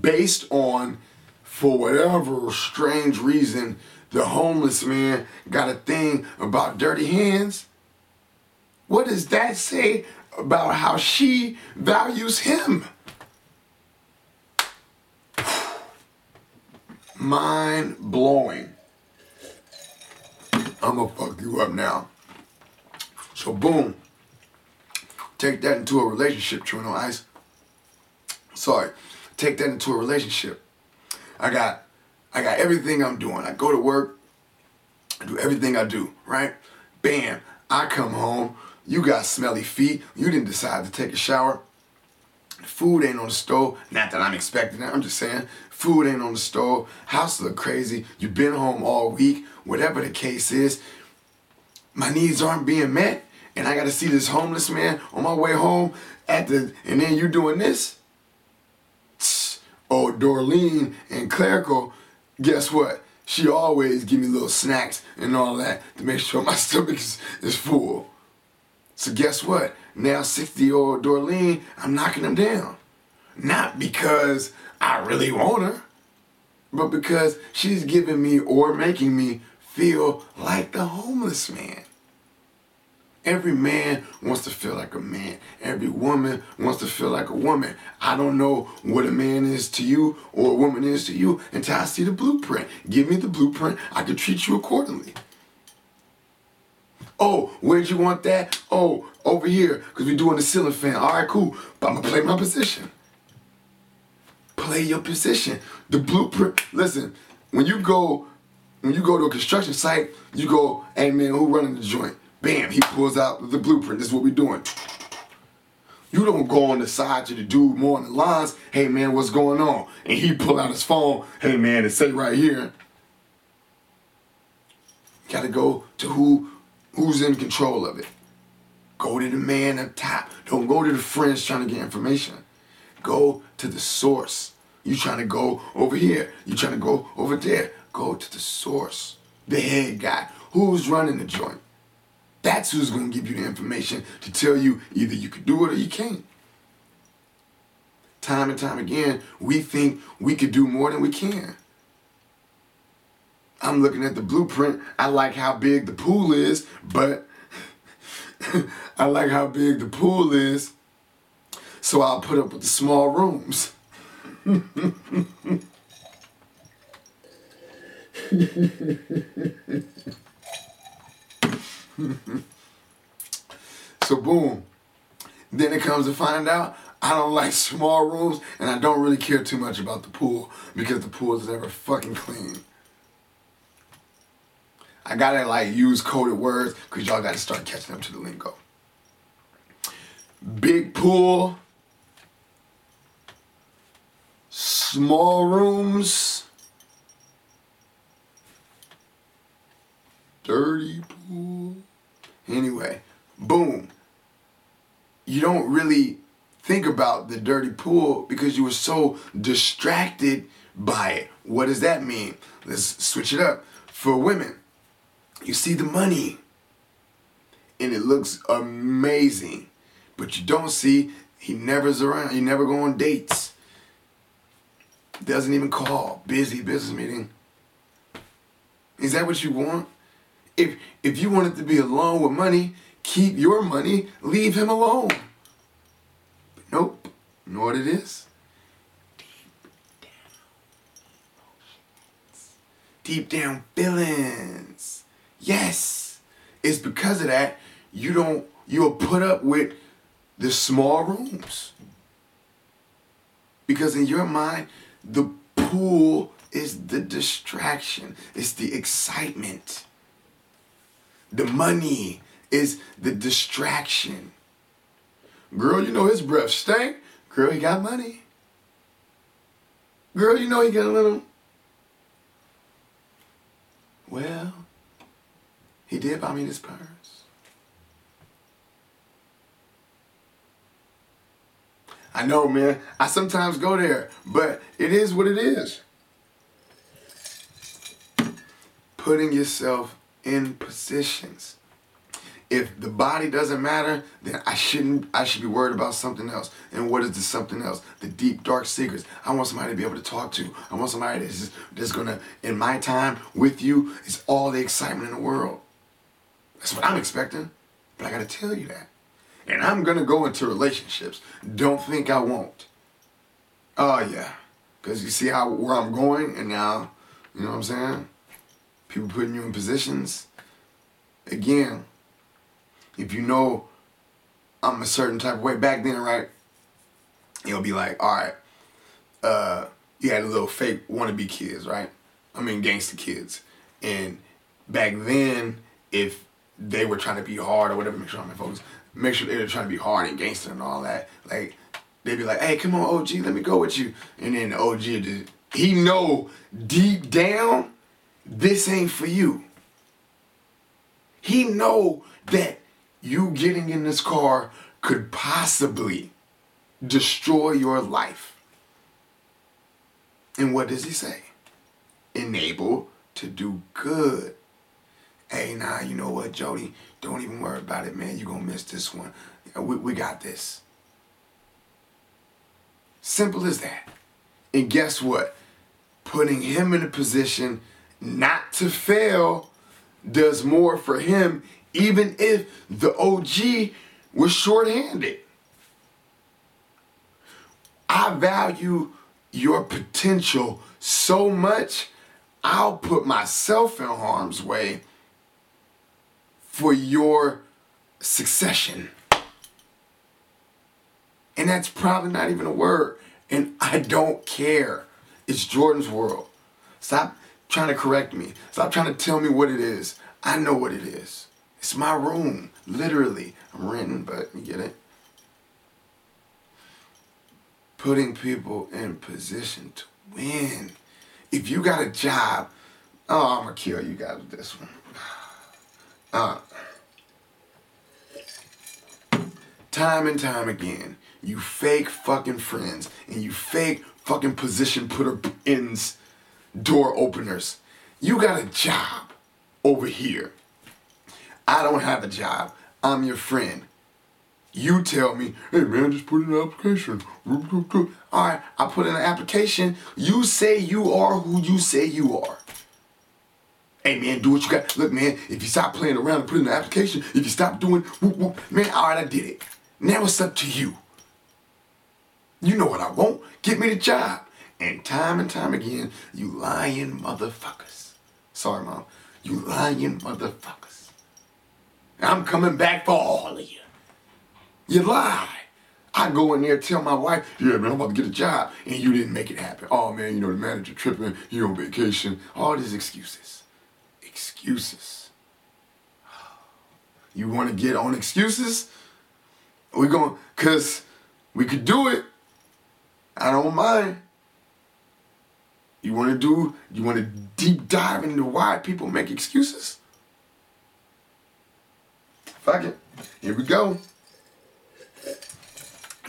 [SPEAKER 3] based on, for whatever strange reason, the homeless man got a thing about dirty hands. What does that say about how she values him? Mind blowing. I'm gonna fuck you up now. So boom. Take that into a relationship, True No Ice. Sorry. Take that into a relationship. I got I got everything I'm doing. I go to work, I do everything I do, right? Bam. I come home, you got smelly feet, you didn't decide to take a shower. Food ain't on the stove. Not that I'm expecting that. I'm just saying, food ain't on the stove. House look crazy. You've been home all week. Whatever the case is, my needs aren't being met, and I got to see this homeless man on my way home at the, and then you doing this. Oh, Dorleen and Clerical, guess what? She always give me little snacks and all that to make sure my stomach is, is full. So guess what? Now 60 year old Dorleen, I'm knocking them down. Not because I really want her, but because she's giving me or making me feel like the homeless man. Every man wants to feel like a man. Every woman wants to feel like a woman. I don't know what a man is to you or a woman is to you until I see the blueprint. Give me the blueprint. I can treat you accordingly. Oh, where'd you want that? Oh, over here, because we're doing the ceiling fan. All right, cool. But I'm going to play my position. Play your position. The blueprint. Listen, when you go when you go to a construction site, you go, hey man, who running the joint? Bam, he pulls out the blueprint. This is what we're doing. You don't go on the side to the dude more on the lines, hey man, what's going on? And he pull out his phone, hey man, it say right here. Gotta go to who who's in control of it. Go to the man up top. Don't go to the friends trying to get information. Go to the source. You trying to go over here. You trying to go over there. Go to the source. The head guy. Who's running the joint? That's who's going to give you the information to tell you either you can do it or you can't. Time and time again, we think we could do more than we can. I'm looking at the blueprint. I like how big the pool is, but I like how big the pool is, so I'll put up with the small rooms. so boom. Then it comes to find out I don't like small rooms and I don't really care too much about the pool because the pool is never fucking clean. I gotta like use coded words because y'all gotta start catching up to the lingo. Big pool, small rooms, dirty pool. Anyway, boom. You don't really think about the dirty pool because you were so distracted by it. What does that mean? Let's switch it up. For women, you see the money and it looks amazing, but you don't see he never's around. He never go on dates. Doesn't even call. Busy business meeting. Is that what you want? If if you wanted to be alone with money, keep your money, leave him alone. But nope. You know what it is? Deep down feelings. Yes. It's because of that you don't you'll put up with the small rooms. Because in your mind, the pool is the distraction. It's the excitement. The money is the distraction. Girl, you know his breath stank. Girl, he got money. Girl, you know he got a little. Well, he did buy me this purse. I know, man. I sometimes go there, but it is what it is. Putting yourself in positions. if the body doesn't matter, then I shouldn't. I should be worried about something else. And what is the something else? The deep, dark secrets. I want somebody to be able to talk to. I want somebody that's just, that's gonna, in my time with you, is all the excitement in the world. That's what I'm expecting. But I gotta tell you that. And I'm gonna go into relationships. Don't think I won't. Oh yeah, because you see how where I'm going, and now, you know what I'm saying? People putting you in positions. Again, if you know I'm a certain type of way back then, right? You'll be like, all right, uh, you had a little fake wannabe kids, right? I mean, gangster kids. And back then, if they were trying to be hard or whatever, make sure I'm focus, make sure they were trying to be hard and gangster and all that, like, they'd be like, hey, come on, OG, let me go with you. And then the OG, he know deep down, this ain't for you. He know that you getting in this car could possibly destroy your life. And what does he say? Enable to do good. Hey, nah, you know what, Jody? Don't even worry about it, man. You're going to miss this one. We, we got this. Simple as that. And guess what? Putting him in a position not to fail does more for him, even if the OG was shorthanded. I value your potential so much, I'll put myself in harm's way for your succession. And that's probably not even a word. And I don't care. It's Jordan's world. Stop trying to correct me. Stop trying to tell me what it is. I know what it is. It's my room, literally. I'm renting, but you get it. Putting people in position to win. If you got a job, oh, I'm gonna kill you guys with this one. Uh, time and time again, you fake fucking friends and you fake fucking position putter ins, door openers. You got a job over here. I don't have a job. I'm your friend. You tell me, hey man, just put in an application. All right, I put in an application. You say you are who you say you are. Hey man, do what you got. Look, man, if you stop playing around and put in the application, if you stop doing whoop whoop, man, all right, I did it. Now it's up to you. You know what I want. Get me the job. And time and time again, you lying motherfuckers. Sorry, mom. You lying motherfuckers. I'm coming back for all of you. You lie. I go in there tell my wife, yeah, man, I'm about to get a job, and you didn't make it happen. Oh man, you know the manager tripping, you on vacation, all these excuses. Excuses. You want to get on excuses? We're going, cause we could do it. I don't mind. You want to do, you want to deep dive into why people make excuses? Fuck it. Here we go.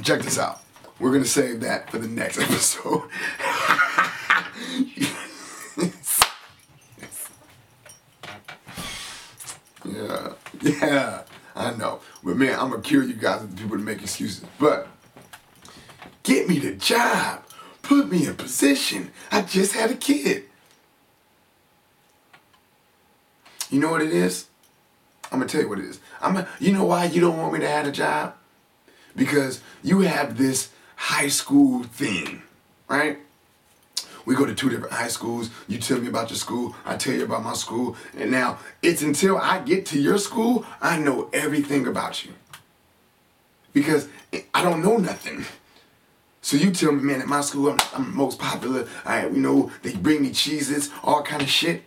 [SPEAKER 3] Check this out. We're going to save that for the next episode. yeah, yeah, I know. But man, I'm going to kill you guys with people to make excuses. But get me the job. Put me in position. I just had a kid. You know what it is? I'm gonna tell you what it is. I'm a, you know why you don't want me to have a job? Because you have this high school thing, right? We go to two different high schools. You tell me about your school. I tell you about my school. And now it's until I get to your school, I know everything about you. Because I don't know nothing. So you tell me, man, at my school, I'm, I'm most popular. I, you know, they bring me cheeses, all kind of shit.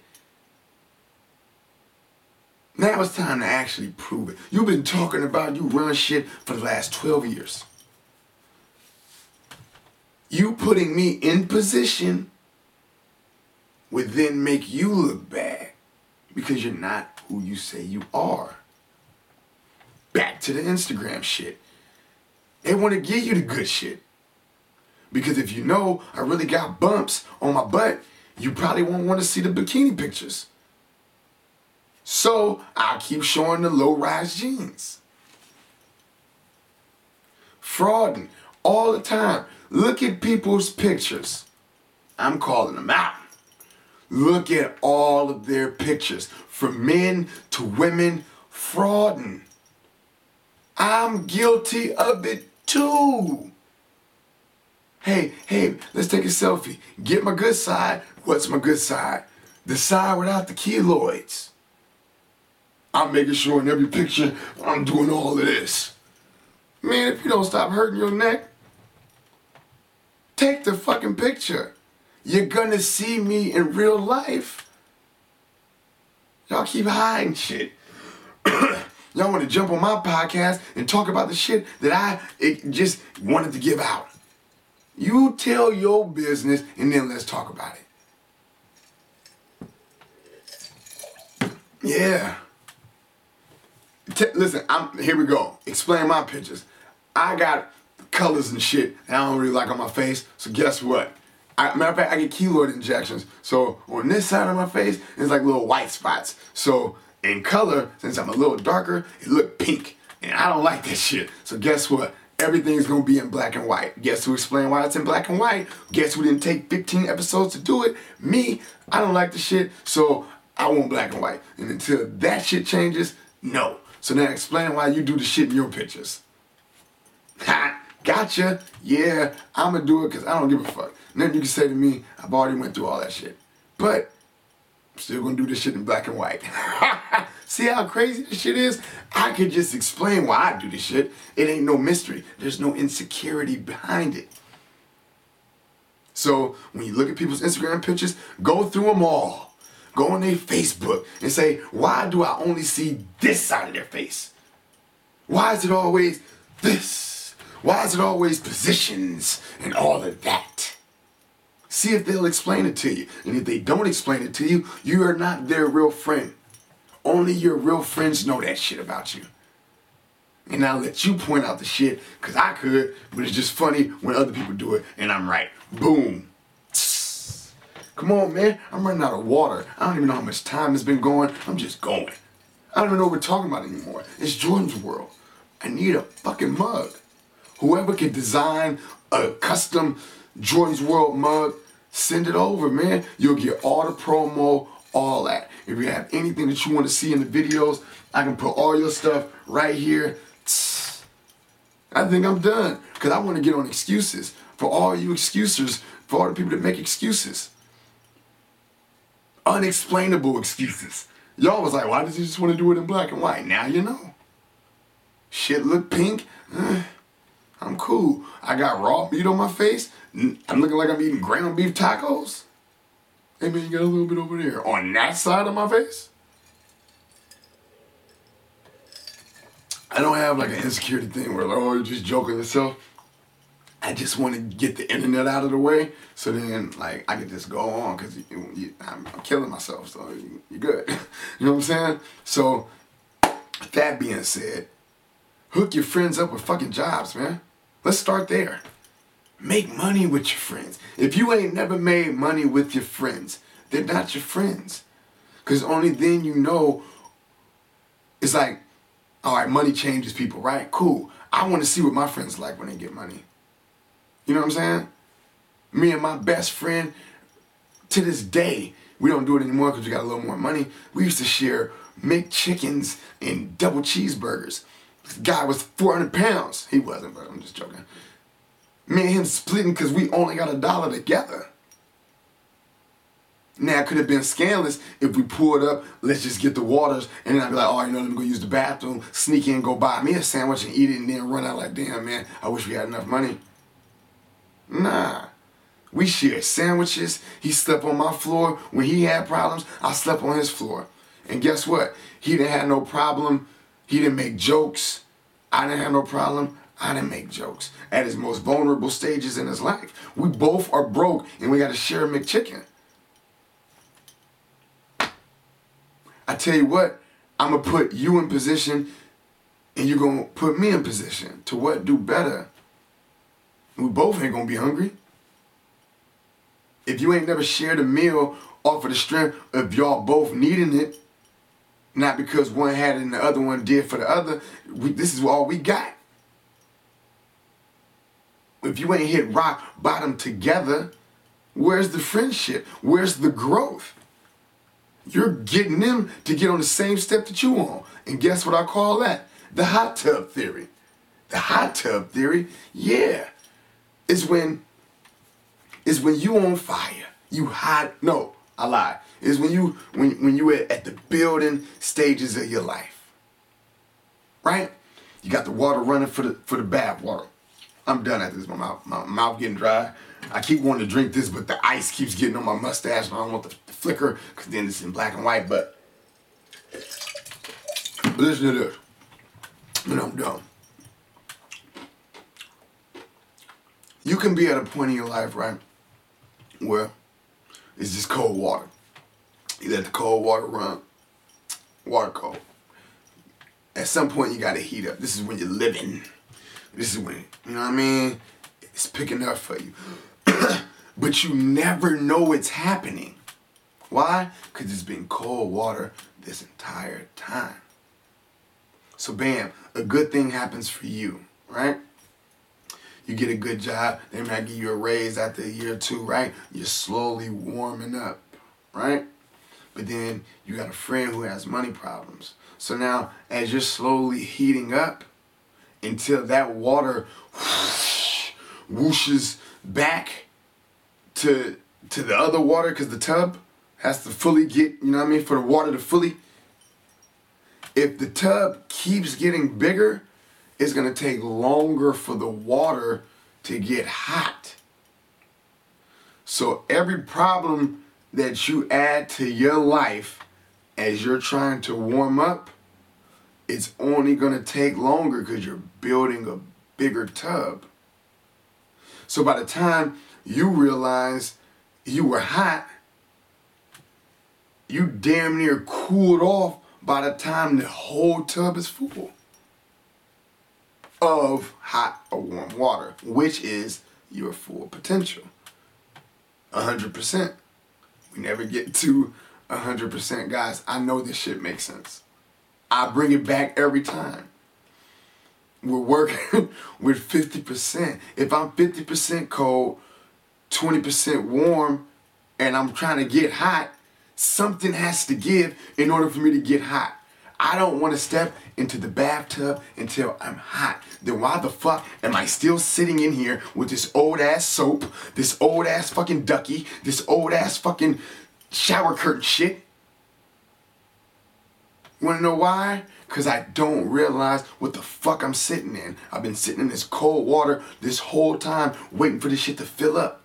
[SPEAKER 3] Now it's time to actually prove it. You've been talking about you run shit for the last 12 years. You putting me in position would then make you look bad because you're not who you say you are. Back to the Instagram shit. They want to give you the good shit. Because if you know I really got bumps on my butt, you probably won't want to see the bikini pictures. So I'll keep showing the low rise jeans. Frauding all the time. Look at people's pictures. I'm calling them out. Look at all of their pictures, from men to women, frauding. I'm guilty of it too. Hey, hey, let's take a selfie. Get my good side. What's my good side? The side without the keloids. I'm making sure in every picture I'm doing all of this. Man, if you don't stop hurting your neck, take the fucking picture. You're gonna see me in real life. Y'all keep hiding shit. Y'all want to jump on my podcast and talk about the shit that I just wanted to give out. You tell your business and then let's talk about it. Yeah. T- listen, I'm here we go. Explain my pictures. I got colors and shit that I don't really like on my face. So guess what? I, matter of fact, I get keloid injections. So on this side of my face, it's like little white spots. So in color, since I'm a little darker, it look pink. And I don't like that shit. So guess what? Everything's gonna be in black and white. Guess who explained why it's in black and white? Guess who didn't take 15 episodes to do it? Me. I don't like the shit, so I want black and white. And until that shit changes, no. So now explain why you do the shit in your pictures. Ha! Gotcha. Yeah, I'ma do it because I don't give a fuck. Nothing you can say to me, I've already went through all that shit. But I'm still gonna do this shit in black and white. See how crazy this shit is? I could just explain why I do this shit. It ain't no mystery. There's no insecurity behind it. So when you look at people's Instagram pictures, go through them all. Go on their Facebook and say, why do I only see this side of their face? Why is it always this? Why is it always positions and all of that? See if they'll explain it to you. And if they don't explain it to you, you are not their real friend. Only your real friends know that shit about you. And I'll let you point out the shit, because I could, but it's just funny when other people do it and I'm right. Boom. Come on, man. I'm running out of water. I don't even know how much time has been going. I'm just going. I don't even know what we're talking about anymore. It's Jordan's world. I need a fucking mug. Whoever can design a custom Jordan's World mug, send it over, man. You'll get all the promo, all that. If you have anything that you want to see in the videos, I can put all your stuff right here. I think I'm done because I want to get on excuses for all you excusers, for all the people that make excuses. Unexplainable excuses. Y'all was like, why does he just want to do it in black and white? Now you know. Shit look pink. Eh, I'm cool. I got raw meat on my face. I'm looking like I'm eating ground beef tacos. Hey man, you got a little bit over there on that side of my face. I don't have like an insecurity thing where like, oh, you're just joking yourself. I just want to get the internet out of the way, so then like I can just go on because I'm, I'm, killing myself, so you're good. you know what I'm saying? So that being said, hook your friends up with fucking jobs, man. Let's start there. Make money with your friends. If you ain't never made money with your friends, they're not your friends. Because only then you know it's like, all right, money changes people, right? Cool. I want to see what my friends like when they get money. You know what I'm saying? Me and my best friend, to this day, we don't do it anymore because we got a little more money. We used to share McChickens and double cheeseburgers. This guy was 400 pounds. He wasn't, but I'm just joking. Me and him splitting because we only got a dollar together. Now, it could have been scandalous if we pulled up, let's just get the waters, and then I'd be like, oh, you know, let me go use the bathroom, sneak in, go buy me a sandwich and eat it, and then run out like, damn, man, I wish we had enough money. Nah. We shared sandwiches. He slept on my floor. When he had problems, I slept on his floor. And guess what? He didn't have no problem. He didn't make jokes. I didn't have no problem. I didn't make jokes. At his most vulnerable stages in his life. We both are broke and we got to share McChicken. I tell you what, I'm going to put you in position and you're going to put me in position to what? Do better. We both ain't going to be hungry. If you ain't never shared a meal off of the strength of y'all both needing it, Not because one had it and the other one did for the other. We, this is all we got. If you ain't hit rock bottom together, where's the friendship? Where's the growth? You're getting them to get on the same step that you on. And guess what I call that? The hot tub theory. The hot tub theory, yeah, is when is when you on fire. You hot. No, I lie. Is when you when when you at, at the building stages of your life. Right? You got the water running for the for the bath water. I'm done at this. My mouth, my mouth getting dry. I keep wanting to drink this, but the ice keeps getting on my mustache, and I don't want the, the flicker because then it's in black and white. But, but listen to this, and I'm done. You can be at a point in your life, right, where it's just cold water. You let the cold water run, water cold. At some point, you got to heat up. This is when you're living. This is when, you know what I mean? It's picking up for you. but you never know it's happening. Why? Because it's been cold water this entire time. So, bam, a good thing happens for you, right? You get a good job, they might give you a raise after a year or two, right? You're slowly warming up, right? But then you got a friend who has money problems. So now, as you're slowly heating up, until that water whoosh, whooshes back to to the other water because the tub has to fully get, you know what I mean, for the water to fully. If the tub keeps getting bigger, it's gonna take longer for the water to get hot. So every problem that you add to your life as you're trying to warm up, it's only going to take longer because you're building a bigger tub. So by the time you realize you were hot, you damn near cooled off by the time the whole tub is full of hot or warm water, which is your full potential. 100%. We never get to 100%. Guys, I know this shit makes sense. I bring it back every time. We're working with 50%. If I'm 50% cold, 20% warm, and I'm trying to get hot, something has to give in order for me to get hot. I don't want to step into the bathtub until I'm hot. Then why the fuck am I still sitting in here with this old ass soap, this old ass fucking ducky, this old ass fucking shower curtain shit? Wanna know why? Because I don't realize what the fuck I'm sitting in. I've been sitting in this cold water this whole time waiting for this shit to fill up.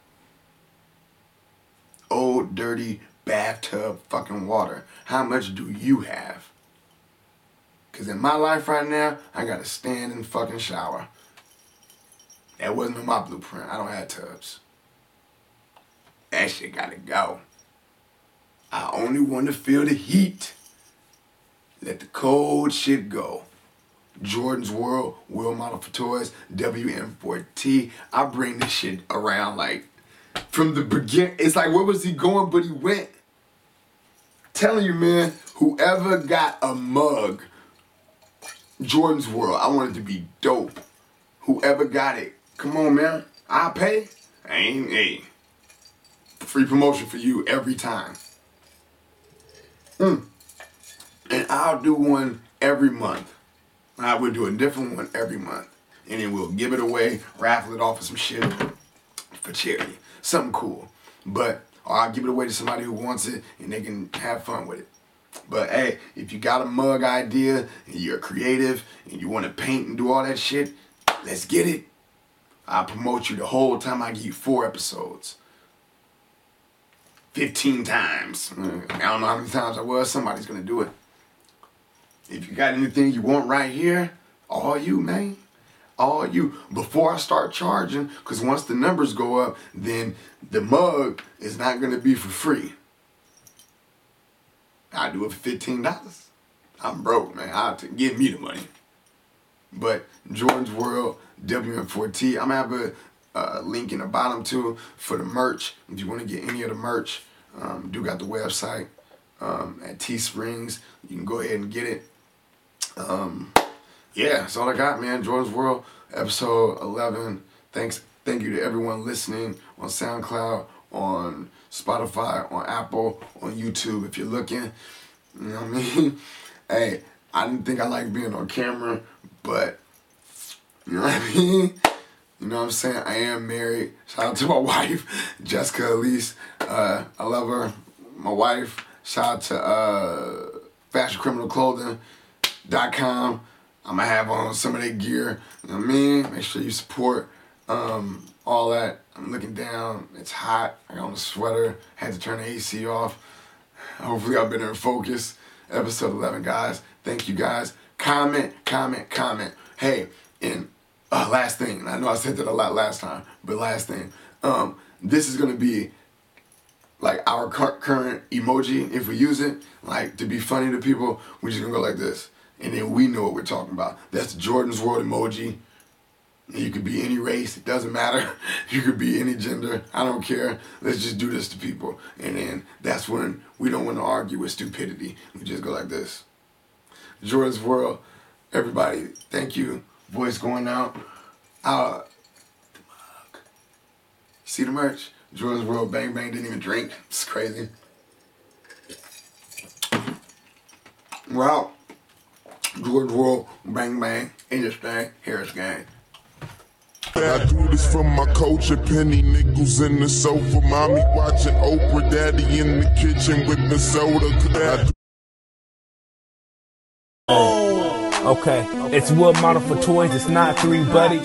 [SPEAKER 3] Old, dirty bathtub fucking water. How much do you have? Because in my life right now, I got to stand in fucking shower. That wasn't in my blueprint. I don't have tubs. That shit got to go. I only want to feel the heat. Let the cold shit go. Jordan's World, Will Model for Toys, WM4T. I bring this shit around like from the beginning. It's like, where was he going? But he went. Telling you, man, whoever got a mug, Jordan's World, I want it to be dope. Whoever got it, come on, man. I'll pay. I ain't, hey. Free promotion for you every time. Mm. And I'll do one every month. I will do a different one every month. And then we'll give it away, raffle it off of some shit for charity. Something cool. But I'll give it away to somebody who wants it and they can have fun with it. But hey, if you got a mug idea and you're creative and you want to paint and do all that shit, let's get it. I'll promote you the whole time I give you four episodes. 15 times. Mm, I don't know how many times I was. Somebody's going to do it. If you got anything you want right here, all you, man. All you. Before I start charging, because once the numbers go up, then the mug is not going to be for free. I do it for $15. I'm broke, man. I'll t- give me the money. But Jordan's World, WM4T, I'm going to have a uh, link in the bottom too for the merch. If you want to get any of the merch, um, do got the website. um, at Teesprings. You can go ahead and get it. Um, yeah, that's all I got, man. Jordan's World, episode 11. Thanks, thank you to everyone listening on SoundCloud, on Spotify, on Apple, on YouTube. If you're looking, you know what I mean. hey, I didn't think I liked being on camera, but you know what I mean. You know what I'm saying? I am married. Shout out to my wife, Jessica Elise. Uh, I love her. My wife. Shout out to uh, FashionCriminalClothing.com. I'm gonna have on some of that gear. You know what I mean? Make sure you support um, all that. I'm looking down. It's hot. I got on a sweater. Had to turn the AC off. Hopefully, I've been in focus. Episode 11, guys. Thank you, guys. Comment, comment, comment. Hey, and uh, last thing. I know I said that a lot last time, but last thing. Um, this is gonna be like our current emoji. If we use it, like to be funny to people, we're just gonna go like this and then we know what we're talking about. That's Jordan's World emoji. You could be any race, it doesn't matter. You could be any gender, I don't care. Let's just do this to people. And then that's when we don't want to argue with stupidity. We just go like this. Jordan's World, everybody, thank you. Voice going out. Uh. See the merch? Jordan's World, bang bang, didn't even drink. It's crazy. Well, George World, Bang Bang, in this thing, Harris Gang.
[SPEAKER 1] I do this for my culture, penny nickels in the sofa, mommy watching Oprah, daddy in the kitchen with the soda.
[SPEAKER 2] Oh, okay. It's wood model for toys. It's not three, buddy.